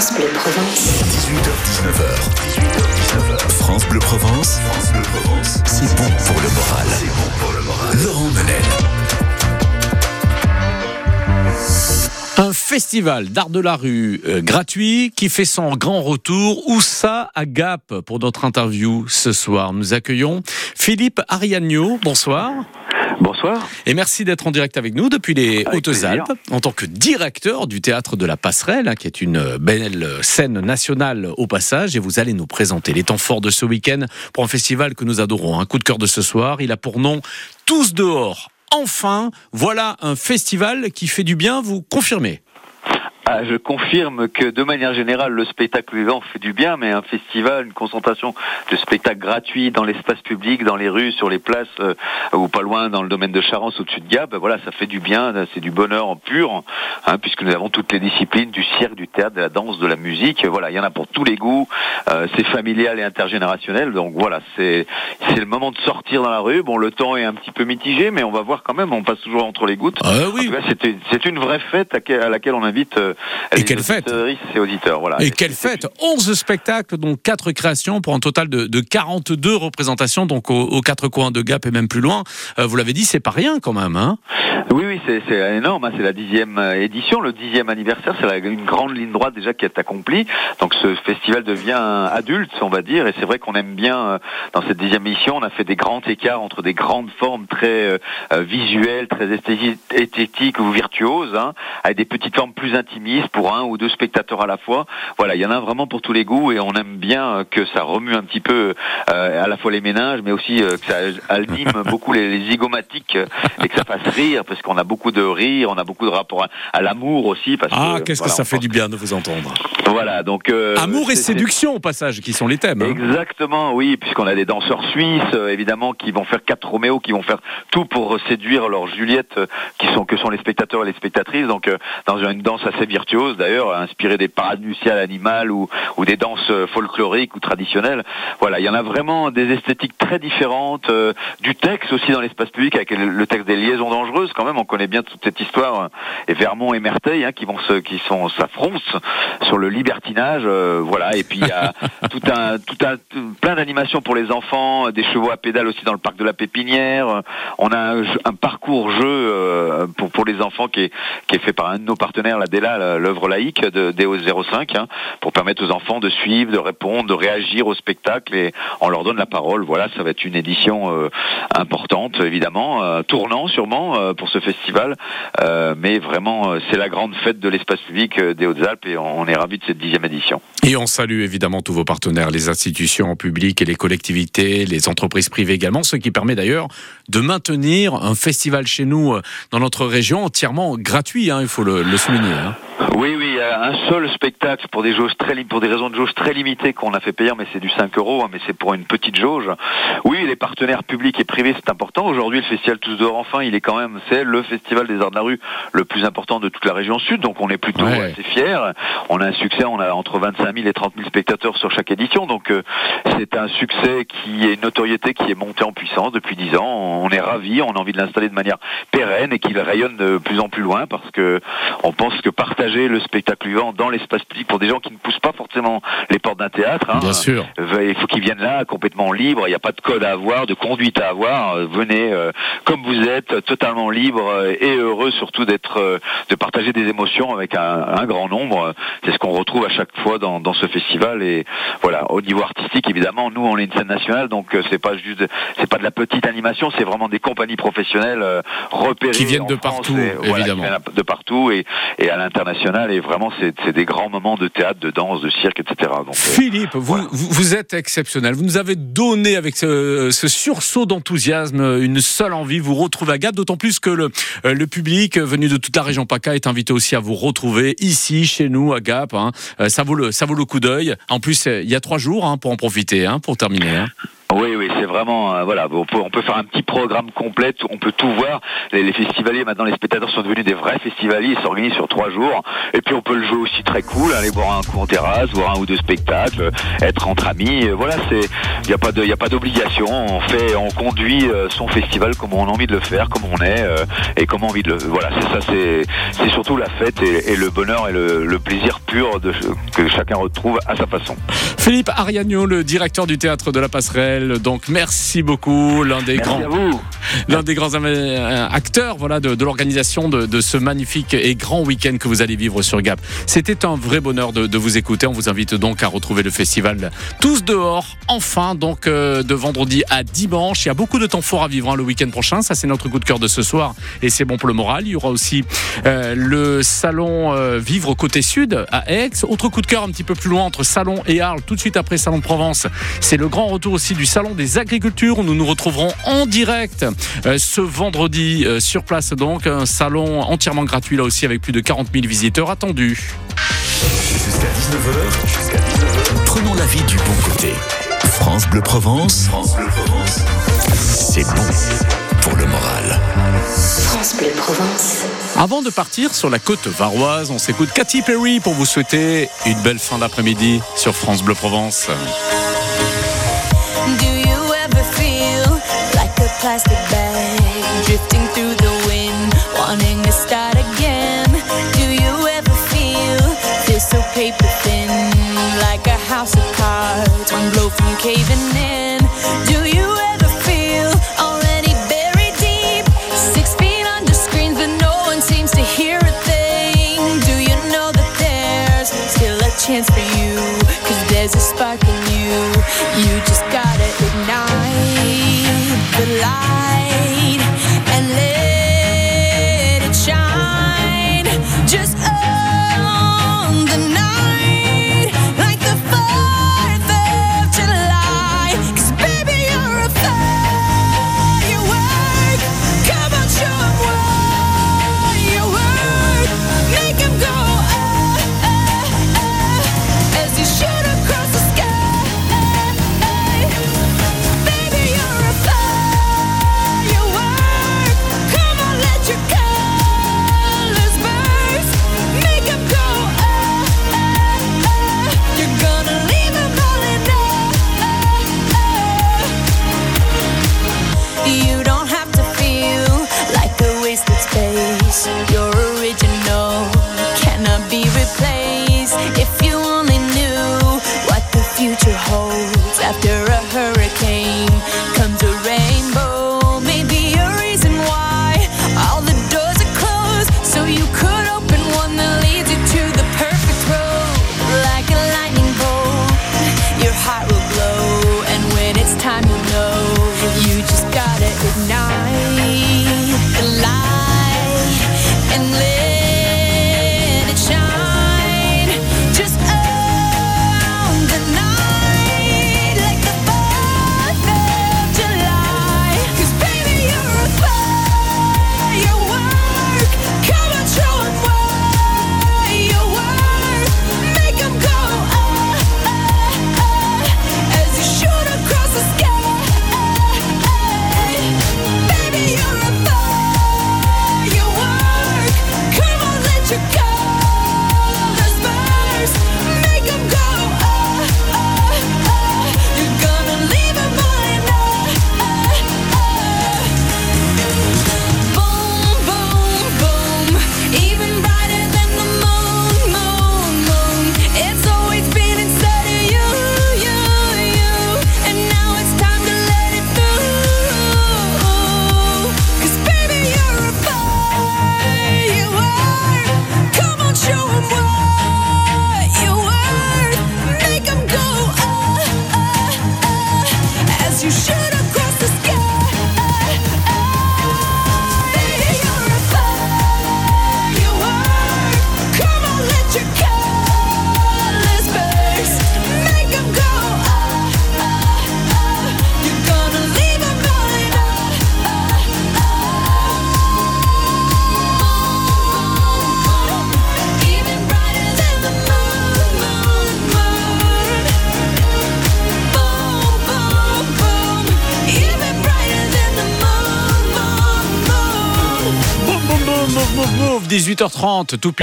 France Bleu Provence. 18h, 19h. France Bleu Provence. France Bleu Provence. C'est bon pour le moral. C'est bon pour le moral. Laurent Menel. Un festival d'art de la rue euh, gratuit qui fait son grand retour. Où ça à Gap pour notre interview ce soir? Nous accueillons Philippe Ariagno. Bonsoir. Bonsoir. Et merci d'être en direct avec nous depuis les. Hautes-Alpes en tant que directeur du théâtre de la Passerelle, hein, qui est une belle scène nationale au passage. Et vous allez nous présenter les temps forts de ce week-end pour un festival que nous adorons. Un coup de cœur de ce soir. Il a pour nom Tous dehors. Enfin, voilà un festival qui fait du bien, vous confirmez Ah, je confirme que de manière générale, le spectacle vivant fait du bien, mais un festival, une concentration de spectacles gratuits dans l'espace public, dans les rues, sur les places, euh, ou pas loin dans le domaine de Charence, au-dessus de Gap, ben voilà, ça fait du bien, c'est du bonheur en pur, hein, puisque nous avons toutes les disciplines du cirque, du théâtre, de la danse, de la musique. Voilà, il y en a pour tous les goûts. euh, c'est familial et intergénérationnel, donc voilà, c'est c'est le moment de sortir dans la rue. Bon, le temps est un petit peu mitigé, mais on va voir quand même. On passe toujours entre les gouttes. Ah oui. c'est une- vraie fête à laquelle on invite euh, Et quelle fête et auditeurs. Voilà. Et quelle fête 11 spectacles, dont 4 créations pour un total de, de 42 représentations, donc aux, aux quatre coins de Gap et même plus loin. Euh, vous l'avez dit, c'est pas rien quand même. Hein Oui, oui, c'est énorme. hein, C'est la dixième euh, édition, le dixième anniversaire. C'est une grande ligne droite déjà qui est accomplie. Donc ce festival devient adulte, on va dire. Et c'est vrai qu'on aime bien euh, dans cette dixième édition. On a fait des grands écarts entre des grandes formes très euh, visuelles, très esthéti- esthétiques ou virtuoses, hein, avec des petites formes plus intimistes pour un ou deux spectateurs à la fois. Voilà, il y en a vraiment pour tous les goûts. Et on aime bien euh, que ça remue un petit peu euh, à la fois les ménages, mais aussi euh, que ça anime beaucoup les, les zygomatiques et que ça fasse rire, parce qu'on a beaucoup de rire, on a beaucoup de rapport à, à l'amour aussi. Parce Ah, que, qu'est-ce voilà, que ça fait du bien de vous entendre. Voilà, donc euh, Amour et séduction au passage, qui sont les thèmes. hein. Exactement, oui, puisqu'on a des danseurs suisses, euh, évidemment, qui vont faire quatre Roméo, qui vont faire tout pour séduire leur Juliette, euh, qui sont que sont les spectateurs et les spectatrices. Donc, euh, dans une danse assez virtuose, d'ailleurs, inspirée des parades nuptiales animales ou, ou des danses euh, folkloriques ou traditionnelles. Voilà, il y en a vraiment des esthétiques très différentes, euh, du texte aussi dans l'espace public, avec le, texte des liaisons dangereuses. Quand même, on connaît bien toute cette histoire. et Vermont et Merteil, hein, qui vont se, qui sont s'affrontent sur le libertinage. euh, voilà, et puis il y a tout un, tout un, tout- plein d'animations pour les enfants, des chevaux à pédales aussi dans le parc de la Pépinière. Euh, On a un, parcours jeu euh, pour pour les enfants qui est qui est fait par un de nos partenaires, la DELA, la- l'œuvre laïque de DO 05, hein, pour permettre aux enfants de suivre, de répondre, de réagir au spectacle et on leur donne la parole. Voilà, ça va être une édition euh, importante évidemment, euh, tournant sûrement euh, pour ce festival, mais vraiment c'est la grande fête de l'espace public des Hautes-Alpes et on, on est ravis de cette dixième édition. Et on salue évidemment tous vos partenaires, les institutions publiques et les collectivités, les entreprises privées également, ce qui permet d'ailleurs de maintenir un festival chez nous euh, dans notre région entièrement gratuit, hein, il faut le, le souligner. hein. Oui, oui, euh, un seul spectacle pour des jauges très pour des raisons de jauge très limitées qu'on a fait payer, mais c'est du 5 euros, hein, mais c'est pour une petite jauge. Oui, les partenaires publics et privés, c'est important. Aujourd'hui, le festival Tous dehors enfin, il est quand même, c'est le festival des arts de la rue le plus important de toute la région sud, donc on est plutôt Ouais. assez fiers. On a un succès, on a entre 25 000 et 30 000 spectateurs sur chaque édition, donc euh, c'est un succès qui est une notoriété qui est montée en puissance depuis 10 ans. On est ravis, on a envie de l'installer de manière pérenne et qu'il rayonne de plus en plus loin parce que on pense que partager le spectacle vivant dans l'espace public pour des gens qui ne poussent pas forcément les portes d'un théâtre, hein, Bien sûr. euh, il faut qu'ils viennent là complètement libres, il n'y a pas de code à avoir, de conduite à avoir. Euh, Venez euh, comme vous êtes, totalement libre et heureux surtout d'être, euh, de partager des émotions avec un, un grand nombre. C'est ce qu'on retrouve à chaque fois dans, dans ce festival. Et voilà, au niveau artistique, évidemment, nous on est une scène nationale, donc euh, c'est pas juste, c'est pas de la petite animation, c'est vraiment des compagnies professionnelles euh, repérées Qui viennent en de France partout, et, voilà, qui évidemment. viennent de partout et, et à l'international. Et vraiment, c'est des grands moments de théâtre, de danse, de cirque, etc. Donc, euh, Philippe, vous, voilà. vous, vous êtes exceptionnel. Vous nous avez donné avec ce, ce sursaut d'enthousiasme une seule envie, vous retrouver à Gap, d'autant plus que le, le public venu de toute la région PACA est invité aussi à vous retrouver ici, chez nous, à Gap. hein. Euh, ça, vaut le, ça vaut le coup d'œil. En plus, euh, il y a trois jours hein, pour en profiter, hein, pour terminer. hein. Oui, oui, c'est vraiment euh, voilà. On peut, faire un petit programme complet. On peut tout voir. Les, festivaliers maintenant, les spectateurs sont devenus des vrais festivaliers. Ils s'organisent sur trois jours. Et puis on peut le jouer aussi très cool. Aller boire un coup en terrasse, voir un ou deux spectacles, être entre amis. Voilà, c'est. Il y a pas de, y a pas d'obligation. On fait, on conduit son festival comme on a envie de le faire, comme on est et comme on a envie de le. Voilà, c'est ça. C'est, c'est surtout la fête et, le bonheur et le plaisir de, que chacun retrouve à sa façon. Philippe Ariagno, le directeur du théâtre de la Passerelle. Donc merci beaucoup, l'un des Merci grands, l'un des grands acteurs, voilà, de, de l'organisation de, de ce magnifique et grand week-end que vous allez vivre sur Gap. C'était un vrai bonheur de, de vous écouter. On vous invite donc à retrouver le festival tous dehors, enfin, donc euh, de vendredi à dimanche. Il y a beaucoup de temps fort à vivre hein, le week-end prochain. Ça, c'est notre coup de cœur de ce soir et c'est bon pour le moral. Il y aura aussi euh, le salon euh, Vivre côté sud à Aix. Autre coup de cœur un petit peu plus loin entre Salon et Arles, tout de suite après Salon de Provence. C'est le grand retour aussi du Salon des agricultures où nous nous retrouverons en direct euh, ce vendredi euh, sur place. Donc un salon entièrement gratuit là aussi avec plus de 40 000 visiteurs attendus. Jusqu'à 19h, jusqu'à 19h, prenons la vie du bon côté. France Bleu Provence, France Bleu Provence, c'est bon pour le moral. France Bleu Provence. Avant de partir sur la côte varoise, on s'écoute Katy Perry pour vous souhaiter une belle fin d'après-midi sur France Bleu Provence. Do you ever feel like a plastic bag drifting through the wind, wanting to start there's a spark in you. You just 18h30, tout